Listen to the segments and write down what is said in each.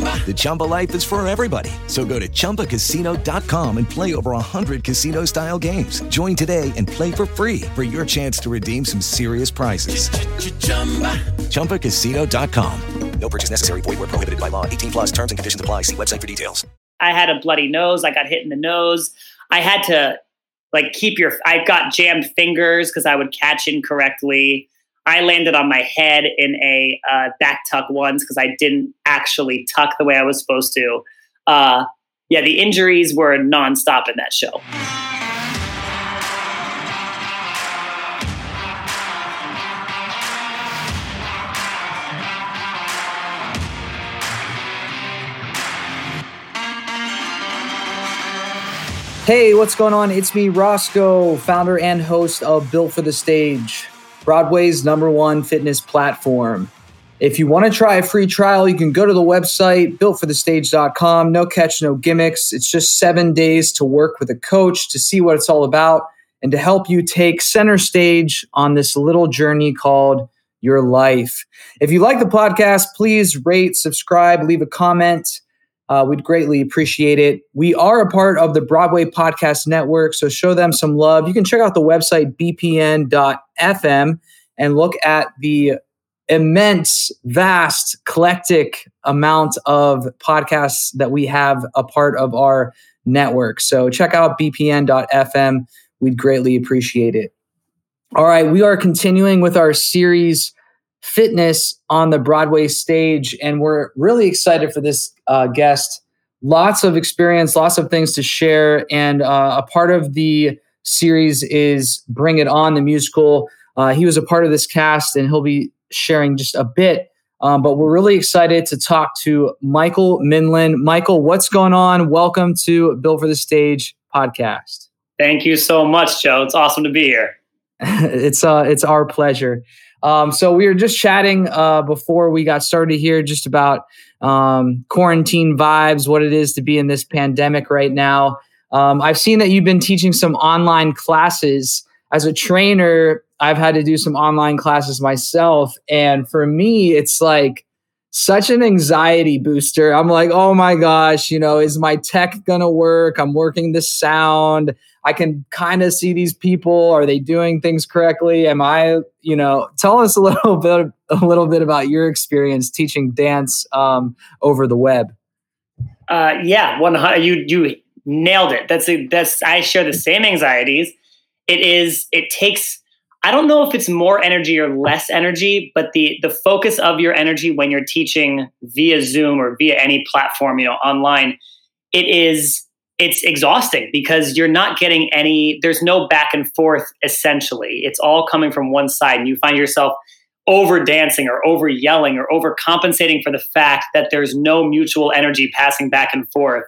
The Chumba life is for everybody. So go to ChumbaCasino.com and play over 100 casino style games. Join today and play for free for your chance to redeem some serious prizes. ChumbaCasino.com. No purchase necessary. Void where prohibited by law. 18 plus terms and conditions apply. See website for details. I had a bloody nose. I got hit in the nose. I had to like keep your, I got jammed fingers because I would catch incorrectly. I landed on my head in a uh, back tuck once because I didn't actually tuck the way I was supposed to. Uh, yeah, the injuries were nonstop in that show. Hey, what's going on? It's me, Roscoe, founder and host of Built for the Stage, Broadway's number one fitness platform. If you want to try a free trial, you can go to the website, builtforthestage.com. No catch, no gimmicks. It's just seven days to work with a coach to see what it's all about and to help you take center stage on this little journey called your life. If you like the podcast, please rate, subscribe, leave a comment. Uh, we'd greatly appreciate it. We are a part of the Broadway Podcast Network, so show them some love. You can check out the website bpn.fm and look at the immense, vast, eclectic amount of podcasts that we have a part of our network. So check out bpn.fm. We'd greatly appreciate it. All right, we are continuing with our series fitness on the Broadway stage. And we're really excited for this uh, guest. Lots of experience, lots of things to share. And uh, a part of the series is Bring It On, the musical. Uh, he was a part of this cast and he'll be sharing just a bit. Um, but we're really excited to talk to Michael Mindlin. Michael, what's going on? Welcome to Built for the Stage podcast. Thank you so much, Joe. It's awesome to be here. it's uh, it's our pleasure. Um, so we were just chatting uh, before we got started here, just about um, quarantine vibes, what it is to be in this pandemic right now. Um, I've seen that you've been teaching some online classes. As a trainer, I've had to do some online classes myself, and for me, it's like such an anxiety booster. I'm like, oh my gosh, you know, is my tech gonna work? I'm working the sound. I can kind of see these people. Are they doing things correctly? Am I, you know, tell us a little bit, a little bit about your experience teaching dance um, over the web. Uh, yeah, one hundred. you you nailed it. That's a, that's I share the same anxieties. It is. It takes. I don't know if it's more energy or less energy, but the the focus of your energy when you're teaching via Zoom or via any platform, you know, online, it is it's exhausting because you're not getting any there's no back and forth essentially. It's all coming from one side and you find yourself over dancing or over yelling or over compensating for the fact that there's no mutual energy passing back and forth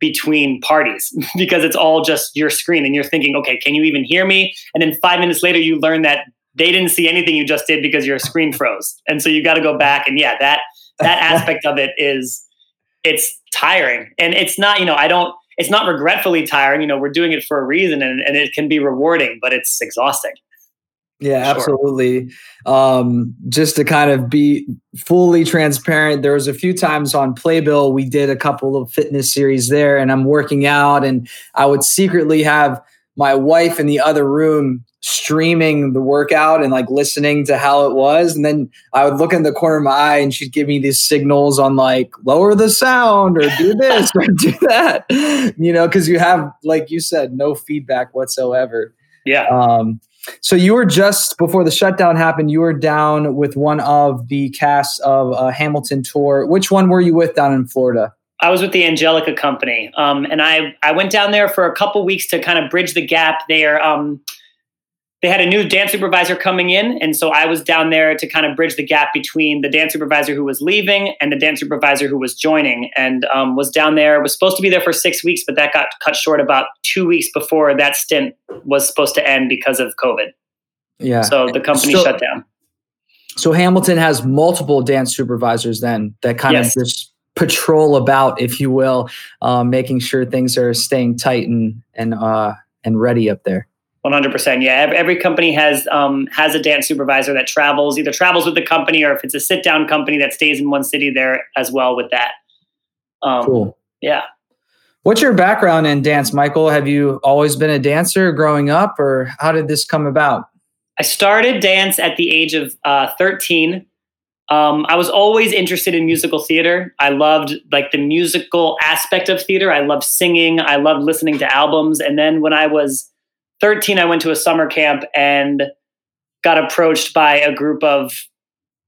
between parties because it's all just your screen and you're thinking okay can you even hear me and then 5 minutes later you learn that they didn't see anything you just did because your screen froze and so you got to go back and yeah that that aspect of it is it's tiring and it's not you know i don't it's not regretfully tiring. You know, we're doing it for a reason and, and it can be rewarding, but it's exhausting. Yeah, sure. absolutely. Um, just to kind of be fully transparent, there was a few times on Playbill we did a couple of fitness series there, and I'm working out, and I would secretly have my wife in the other room streaming the workout and like listening to how it was. And then I would look in the corner of my eye and she'd give me these signals on like lower the sound or do this or do that, you know, because you have, like you said, no feedback whatsoever. Yeah. Um, so you were just before the shutdown happened. You were down with one of the casts of a Hamilton tour. Which one were you with down in Florida? I was with the Angelica Company, um, and I I went down there for a couple weeks to kind of bridge the gap. There, um, they had a new dance supervisor coming in, and so I was down there to kind of bridge the gap between the dance supervisor who was leaving and the dance supervisor who was joining. And um, was down there was supposed to be there for six weeks, but that got cut short about two weeks before that stint was supposed to end because of COVID. Yeah. So the company So- shut down. So Hamilton has multiple dance supervisors then that kind Yes. of just patrol about, if you will, um, making sure things are staying tight and and uh, and ready up there. One hundred percent. Yeah, every company has um, has a dance supervisor that travels, either travels with the company or if it's a sit down company that stays in one city, there as well with that. Um, Cool. Yeah. What's your background in dance, Michael? Have you always been a dancer growing up, or how did this come about? I started dance at the age of uh, 13. Um, I was always interested in musical theater. I loved like the musical aspect of theater. I loved singing. I loved listening to albums. And then when I was 13, I went to a summer camp and got approached by a group of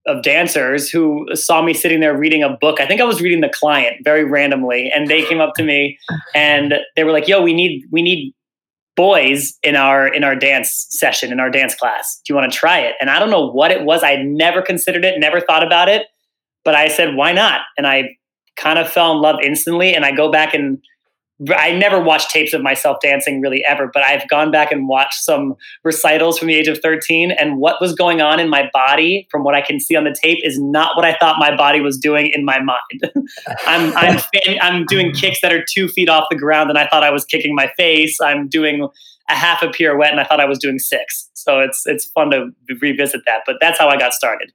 of dancers who saw me sitting there reading a book. I think I was reading The Client very randomly, and they came up to me and they were like, "Yo, we need we need boys in our in our dance session in our dance class. Do you want to try it? And i don't know what it was. I never considered it never thought about it but i said why not? And i kind of fell in love instantly and i go back and i never watched tapes of myself dancing really ever but i've gone back and watched some recitals from the age of 13 and what was going on in my body from what i can see on the tape is not what i thought my body was doing in my mind I'm I'm fan- I'm doing kicks that are two feet off the ground, and I thought I was kicking my face. I'm doing a half a pirouette, and I thought I was doing six. So it's it's fun to revisit that. But that's how I got started.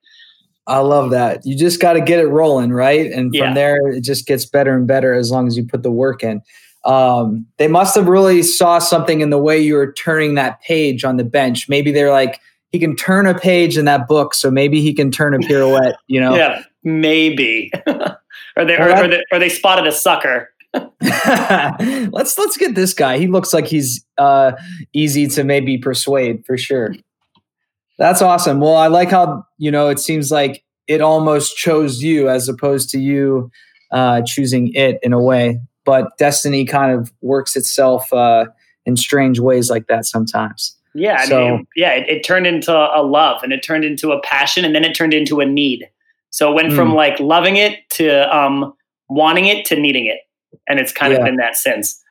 I love that. You just got to get it rolling, right? And from Yeah. there, it just gets better and better as long as you put the work in. Um, they must have really saw something in the way you were turning that page on the bench. Maybe they're like, he can turn a page in that book, so maybe he can turn a pirouette. You know, Yeah, maybe. or they or, or they or they spotted a sucker. let's let's get this guy. He looks like he's uh, easy to maybe persuade for sure. That's awesome. Well, I like how you know it seems like it almost chose you as opposed to you uh, choosing it in a way. But destiny kind of works itself uh, in strange ways like that sometimes. Yeah, I So- mean, yeah, it, it turned into a love, and it turned into a passion, and then it turned into a need. So it went from Mm. like loving it to um, wanting it to needing it, and it's kind Yeah. of been that since.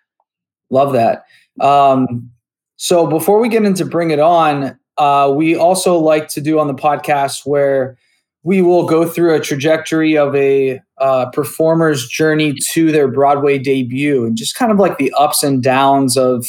Love that. Um, so before we get into Bring It On, uh, we also like to do on the podcast where we will go through a trajectory of a uh, performer's journey to their Broadway debut and just kind of like the ups and downs of,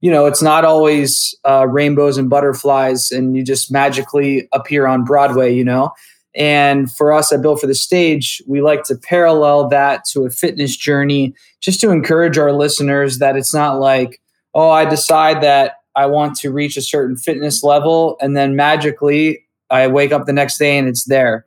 you know, it's not always uh, rainbows and butterflies and you just magically appear on Broadway, you know? And for us at Built for the Stage, we like to parallel that to a fitness journey just to encourage our listeners that it's not like, oh, I decide that I want to reach a certain fitness level and then magically I wake up the next day and it's there.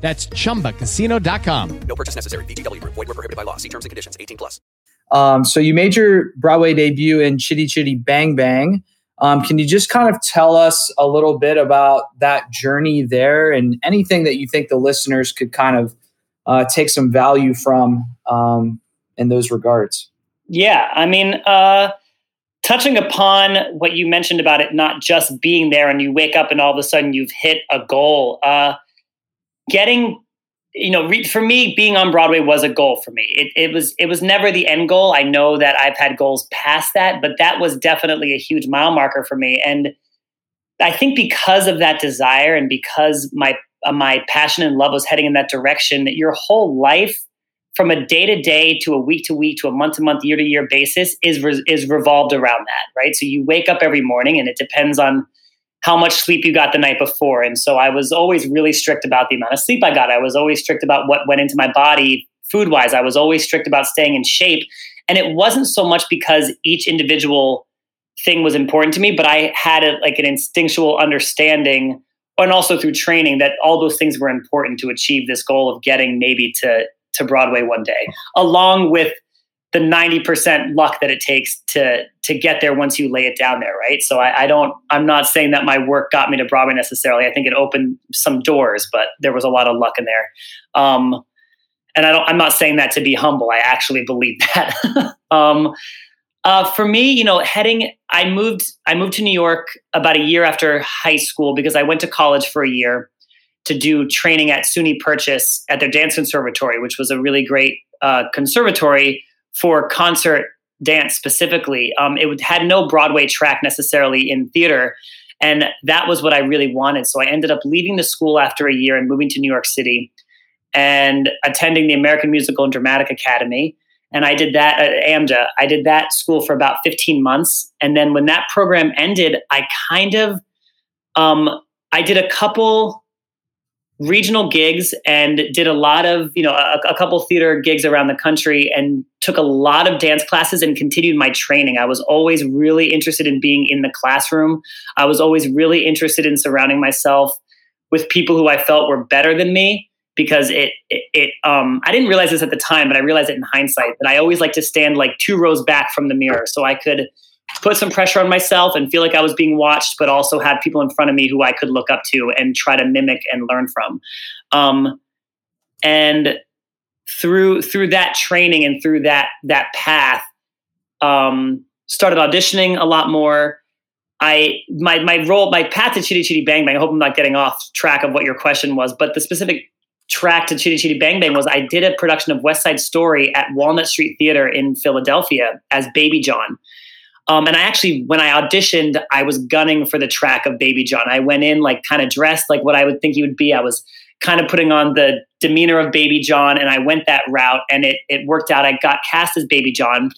That's chumbacasino.com. No purchase necessary. VGW Group. Void were prohibited by law. See terms and conditions. 18 plus. Um, so you made your Broadway debut in Chitty Chitty Bang Bang. Um, can you just kind of tell us a little bit about that journey there and anything that you think the listeners could kind of uh, take some value from um, in those regards? Yeah, I mean, uh, touching upon what you mentioned about it not just being there and you wake up and all of a sudden you've hit a goal. Uh, getting you know re- for me being on broadway was a goal for me. It, it was it was never the end goal. I know that i've had goals past that but that was definitely a huge mile marker for me. And i think because of that desire and because my uh, my passion and love was heading in that direction that your whole life from a day to day to a week to week to a month to month year to year basis is re- is revolved around that right? So you wake up every morning and it depends on how much sleep you got the night before. And so I was always really strict about the amount of sleep I got. I was always strict about what went into my body food wise. I was always strict about staying in shape. And it wasn't so much because each individual thing was important to me, but I had a, like an instinctual understanding and also through training that all those things were important to achieve this goal of getting maybe to to Broadway one day, along with the 90% luck that it takes to to get there once you lay it down there right? So I, I, don't i'm not saying that my work got me to broadway necessarily. I think it opened some doors but there was a lot of luck in there. Um, and i don't i'm not saying that to be humble. I actually believe that. Um, uh, for me you know heading i moved i moved to new york about a year after high school because i went to college for a year to do training at suny purchase at their dance conservatory which was a really great uh, conservatory for concert dance specifically. Um, it had no Broadway track necessarily in theater. And that was what I really wanted. So I ended up leaving the school after a year and moving to New York City and attending the American Musical and Dramatic Academy. And I did that at AMDA. I did that school for about 15 months. And then when that program ended, I kind of, um, I did a couple regional gigs and did a lot of you know a, a, couple theater gigs around the country and took a lot of dance classes and continued my training. I was always really interested in being in the classroom. I was always really interested in surrounding myself with people who i felt were better than me because it, it, it um, i didn't realize this at the time but i realized it in hindsight that i always like to stand like two rows back from the mirror so i could put some pressure on myself and feel like I was being watched, but also had people in front of me who I could look up to and try to mimic and learn from. Um, and through through that training and through that that path, um, started auditioning a lot more. I my my role my path to Chitty Chitty Bang Bang. I hope I'm not getting off track of what your question was, but the specific track to Chitty Chitty Bang Bang was I did a production of West Side Story at Walnut Street Theater in Philadelphia as Baby John. Um, and I actually, when I auditioned, I was gunning for the track of Baby John. I went in like kind of dressed like what I would think he would be. I was kind of putting on the demeanor of Baby John, and I went that route, and it it worked out. I got cast as Baby John,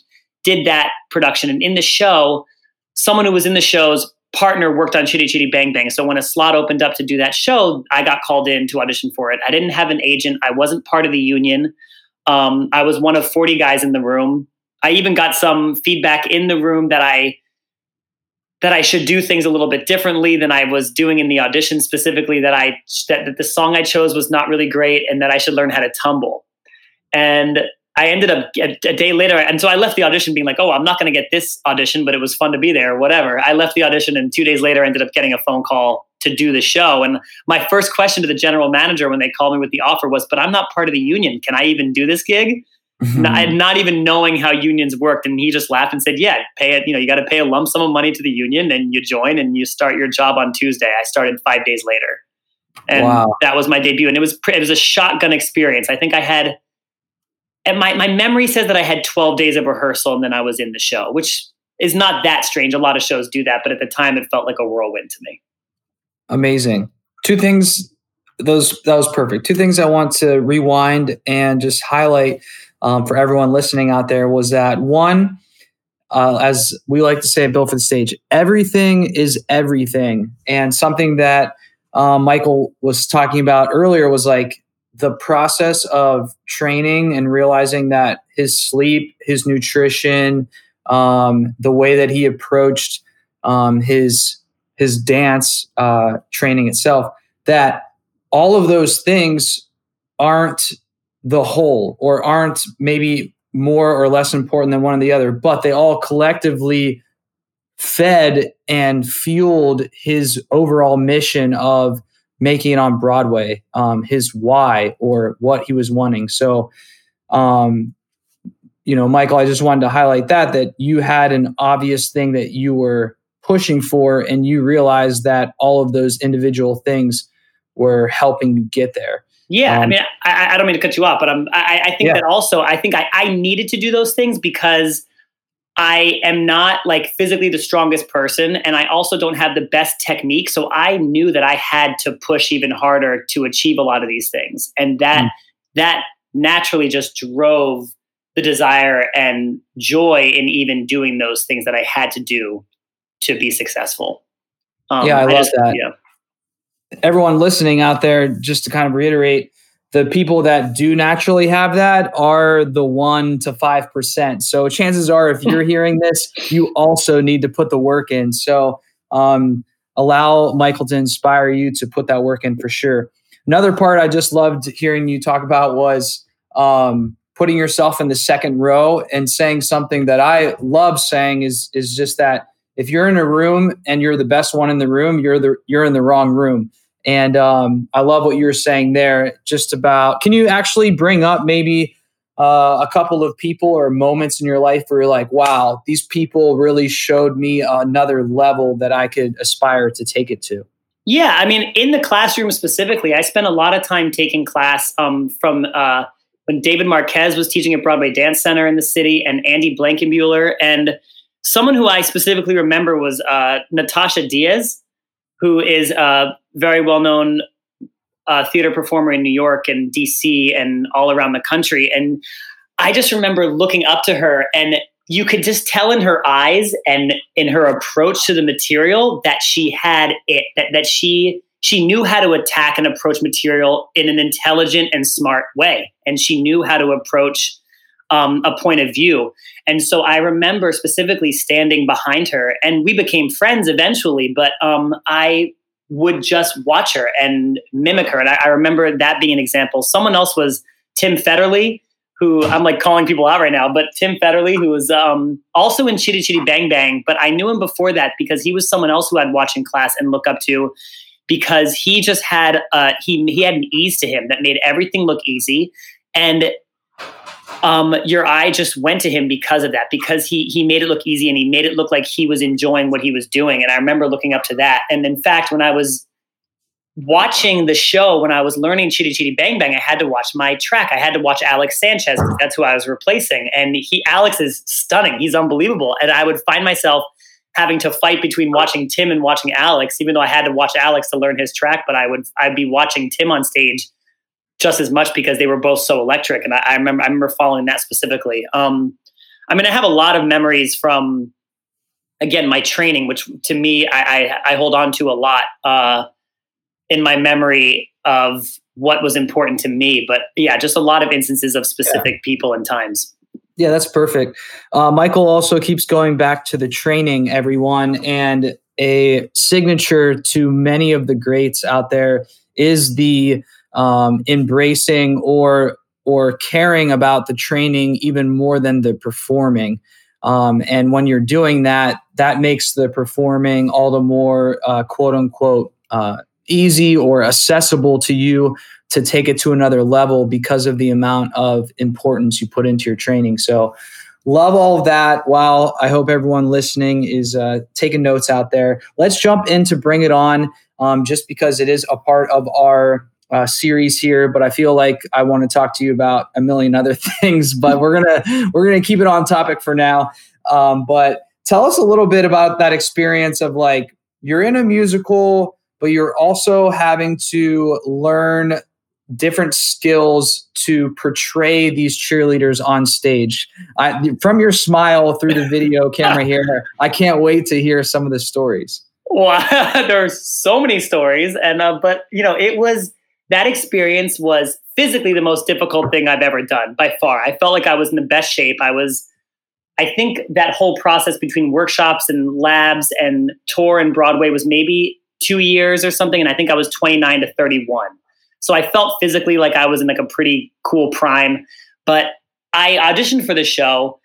did that production, and in the show, someone who was in the show's partner worked on Chitty Chitty Bang Bang. So when a slot opened up to do that show, I got called in to audition for it. I didn't have an agent. I wasn't part of the union. Um, I was one of 40 guys in the room. I even got some feedback in the room that I that I should do things a little bit differently than I was doing in the audition specifically that I that, that the song I chose was not really great and that I should learn how to tumble. And I ended up a, a day later and so I left the audition being like, "Oh, I'm not going to get this audition, but it was fun to be there, whatever." I left the audition and 2 days later ended up getting a phone call to do the show and my first question to the general manager when they called me with the offer was, "But I'm not part of the union. Can I even do this gig?" Mm-hmm. not, not, even knowing how unions worked. And he just laughed and said, "Yeah, pay it. You know, you got to pay a lump sum of money to the union, and you join, and you start your job on Tuesday." I started five days later, and wow. that was my debut. And it was it was a shotgun experience. I think I had. And my, my memory says that I had 12 days of rehearsal and then I was in the show, which is not that strange. A lot of shows do that, but at the time it felt like a whirlwind to me. Amazing. Two things those that was perfect. Two things I want to rewind and just highlight um, for everyone listening out there was that one, uh, as we like to say at Built for the Stage, everything is everything. And something that um, Michael was talking about earlier was like the process of training and realizing that his sleep, his nutrition, um, the way that he approached um, his his dance uh, training itself, that all of those things aren't the whole or aren't maybe more or less important than one or the other, but they all collectively fed and fueled his overall mission of making it on Broadway, um, his why or what he was wanting. So, um, you know, Michael, I just wanted to highlight that that you had an obvious thing that you were pushing for, and you realized that all of those individual things were helping you get there. Yeah, Um, I mean, I, I don't mean to cut you off, but I'm, I, I think Yeah. that also, I think I, I needed to do those things because I am not like physically the strongest person, and I also don't have the best technique. So I knew that I had to push even harder to achieve a lot of these things, and that that naturally just drove the desire and joy in even doing those things that I had to do to be successful. Um, Yeah, I love that. Yeah. Everyone listening out there, just to kind of reiterate, the people that do naturally have that are the one to five percent. So chances are, if you're hearing this, you also need to put the work in. So um, allow Michael to inspire you to put that work in for sure. Another part I just loved hearing you talk about was um, putting yourself in the second row and saying something that I love saying is is just that if you're in a room and you're the best one in the room, you're the you're in the wrong room. And um, I love what you were saying there. Just about, can you actually bring up maybe uh, a couple of people or moments in your life where you're like, wow, these people really showed me another level that I could aspire to take it to? Yeah, I mean, in the classroom specifically, I spent a lot of time taking class um, from uh, when David Marquez was teaching at Broadway Dance Center in the city, and Andy Blankenbuehler, and someone who I specifically remember was uh, Natasha Diaz, who is a very well-known uh, theater performer in New York and DC and all around the country. And I just remember looking up to her, and you could just tell in her eyes and in her approach to the material that she had it that, that she she knew how to attack and approach material in an intelligent and smart way and she knew how to approach um, a point of view. And so i remember specifically standing behind her and we became friends eventually but um, i would just watch her and mimic her. And I, I remember that being an example. Someone else was tim federle who I'm like calling people out right now, but Tim Federle, who was um, also in Chitty Chitty Bang Bang, but I knew him before that because he was someone else who I'd watch in class and look up to because he just had uh, he he had an ease to him that made everything look easy, and um, your eye just went to him because of that because he he made it look easy and he made it look like he was enjoying what he was doing, and I remember looking up to that. And in fact, when I was watching the show when I was learning Chitty Chitty Bang Bang, I had to watch my track. I had to watch Alex Sanchez. That's who I was replacing. And he Alex is stunning. He's unbelievable. And I would find myself having to fight between watching Tim and watching Alex, even though I had to watch Alex to learn his track, but I would I'd be watching Tim on stage just as much because they were both so electric. And I, I remember I remember following that specifically. Um, I mean, I have a lot of memories from again my training, which to me I, I, I hold on to a lot. Uh, in my memory of what was important to me. But yeah, just a lot of instances of specific people and times. Yeah, that's perfect. Uh, Michael also keeps going back to the training, everyone, and a signature to many of the greats out there is the um, embracing or or caring about the training even more than the performing. Um, and when you're doing that, that makes the performing all the more uh, quote unquote uh, easy or accessible to you to take it to another level because of the amount of importance you put into your training. So, love all of that. While I hope everyone listening is uh, taking notes out there, let's jump into Bring It On, um, just because it is a part of our uh, series here. But I feel like I want to talk to you about a million other things. But we're gonna we're gonna keep it on topic for now. Um, but tell us a little bit about that experience of like you're in a musical but you're also having to learn different skills to portray these cheerleaders on stage. I, from your smile through the video camera here, I can't wait to hear some of the stories. Well, there's so many stories, and uh, but you know, it was that experience was physically the most difficult thing I've ever done by far. I felt like I was in the best shape. I was. I think that whole process between workshops and labs and tour and Broadway was maybe two years or something. And I think I was 29 to 31. So I felt physically like I was in like a pretty cool prime. But I auditioned for the show,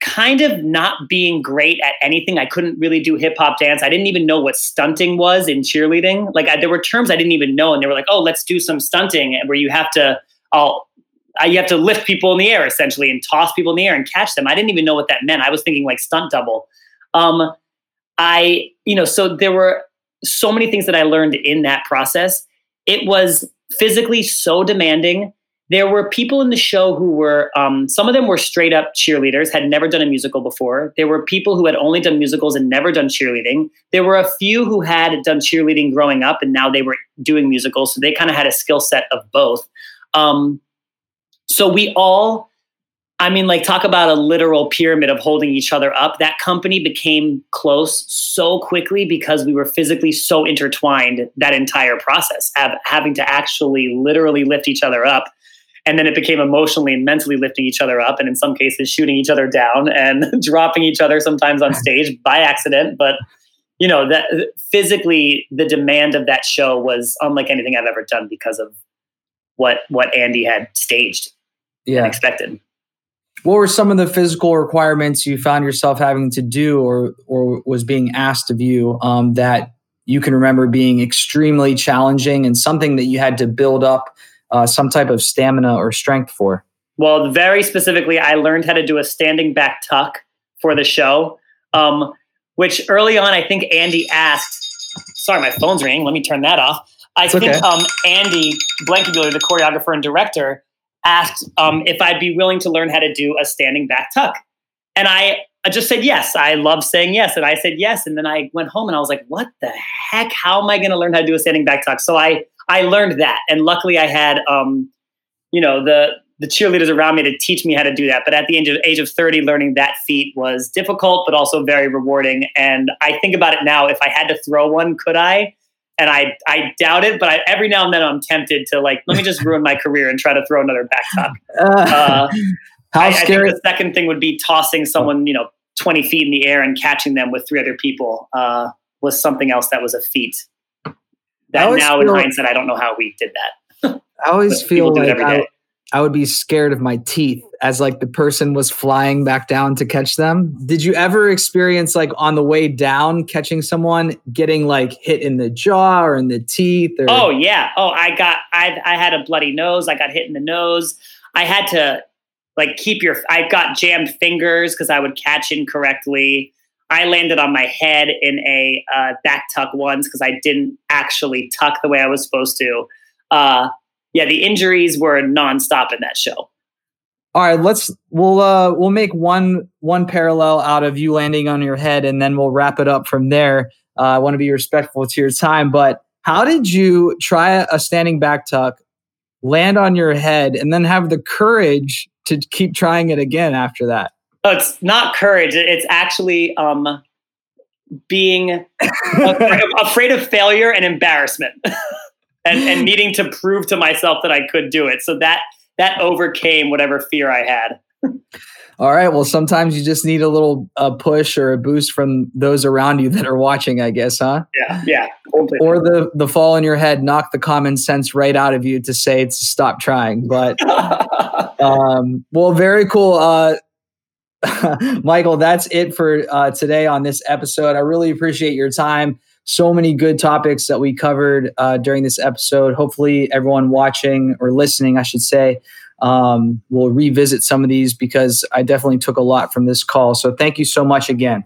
kind of not being great at anything. I couldn't really do hip hop dance. I didn't even know what stunting was in cheerleading. Like I, there were terms I didn't even know. And they were like, oh, let's do some stunting where you have to, oh, you have to lift people in the air essentially and toss people in the air and catch them. I didn't even know what that meant. I was thinking like stunt double. Um, I, you know, so there were so many things that I learned in that process. It was physically so demanding. There were people in the show who were, um, some of them were straight up cheerleaders, had never done a musical before. There were people who had only done musicals and never done cheerleading. There were a few who had done cheerleading growing up and now they were doing musicals. So they kind of had a skill set of both. Um, so we all, I mean, like, talk about a literal pyramid of holding each other up. That company became close so quickly because we were physically so intertwined that entire process, have, having to actually literally lift each other up. And then it became emotionally and mentally lifting each other up, and in some cases, shooting each other down and dropping each other sometimes on stage by accident. But you know that physically, the demand of that show was unlike anything I've ever done because of what what Andy had staged yeah. and expected. What were some of the physical requirements you found yourself having to do, or or was being asked of you um, that you can remember being extremely challenging and something that you had to build up uh, some type of stamina or strength for? Well, very specifically, I learned how to do a standing back tuck for the show, um, which early on I think Andy asked. Sorry, my phone's ringing. Let me turn that off. I It's think okay. um, Andy Blankenbuehler, the choreographer and director, asked um, if I'd be willing to learn how to do a standing back tuck. And I, I just said yes. I love saying yes. And I said yes. And then I went home and I was like, what the heck? How am I going to learn how to do a standing back tuck? So I, I learned that. And luckily I had, um, you know, the, the cheerleaders around me to teach me how to do that. But at the age of, age of 30, learning that feat was difficult, but also very rewarding. And I think about it now. If I had to throw one, could I? And I, I doubt it, but I, every now and then I'm tempted to like, let me just ruin my career and try to throw another back tuck. Uh, How I, I scary? think the second thing would be tossing someone, you know, 20 feet in the air and catching them with three other people uh, was something else that was a feat. That now in hindsight, I don't know how we did that. I always feel like I. I would be scared of my teeth as like the person was flying back down to catch them. Did you ever experience like on the way down catching someone getting like hit in the jaw or in the teeth? Or Oh yeah. Oh, I got I I had a bloody nose. I got hit in the nose. I had to like keep your I got jammed fingers because I would catch incorrectly. I landed on my head in a uh, back tuck once because I didn't actually tuck the way I was supposed to. Uh, yeah, the injuries were nonstop in that show. All right, let's we'll uh we'll make one one parallel out of you landing on your head and then we'll wrap it up from there. Uh, I want to be respectful to your time, but how did you try a standing back tuck, land on your head, and then have the courage to keep trying it again after that? Oh, it's not courage. It's actually um, being afraid, afraid of failure and embarrassment, and, and needing to prove to myself that I could do it. So that that overcame whatever fear I had. All right. Well, sometimes you just need a little uh, push or a boost from those around you that are watching, I guess, huh? Yeah, yeah. Totally. Or the the fall in your head knock the common sense right out of you to say to stop trying. But um, well, very cool. Uh, Michael, that's it for uh, today on this episode. I really appreciate your time. So many good topics that we covered uh, during this episode. Hopefully, everyone watching or listening, I should say, um, will revisit some of these because I definitely took a lot from this call. So, thank you so much again.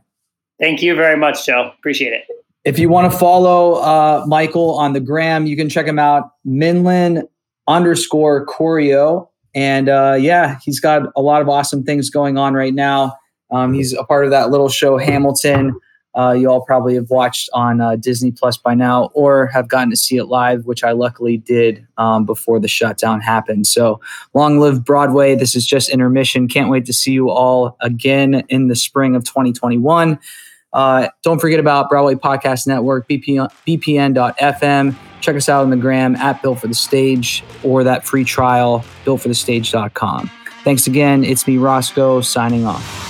Thank you very much, Joe. Appreciate it. If you want to follow uh, Michael on the gram, you can check him out, Mindlin underscore Choreo. And uh, yeah, he's got a lot of awesome things going on right now. Um, he's a part of that little show, Hamilton. Uh, you all probably have watched on uh, Disney Plus by now or have gotten to see it live, which I luckily did um, before the shutdown happened. So long live Broadway. This is just intermission. Can't wait to see you all again in the spring of 2021. Uh, don't forget about Broadway Podcast Network, BPN, BPN.FM. Check us out on the gram at Built for the Stage or that free trial, builtforthestage.com. Thanks again. It's me, Roscoe, signing off.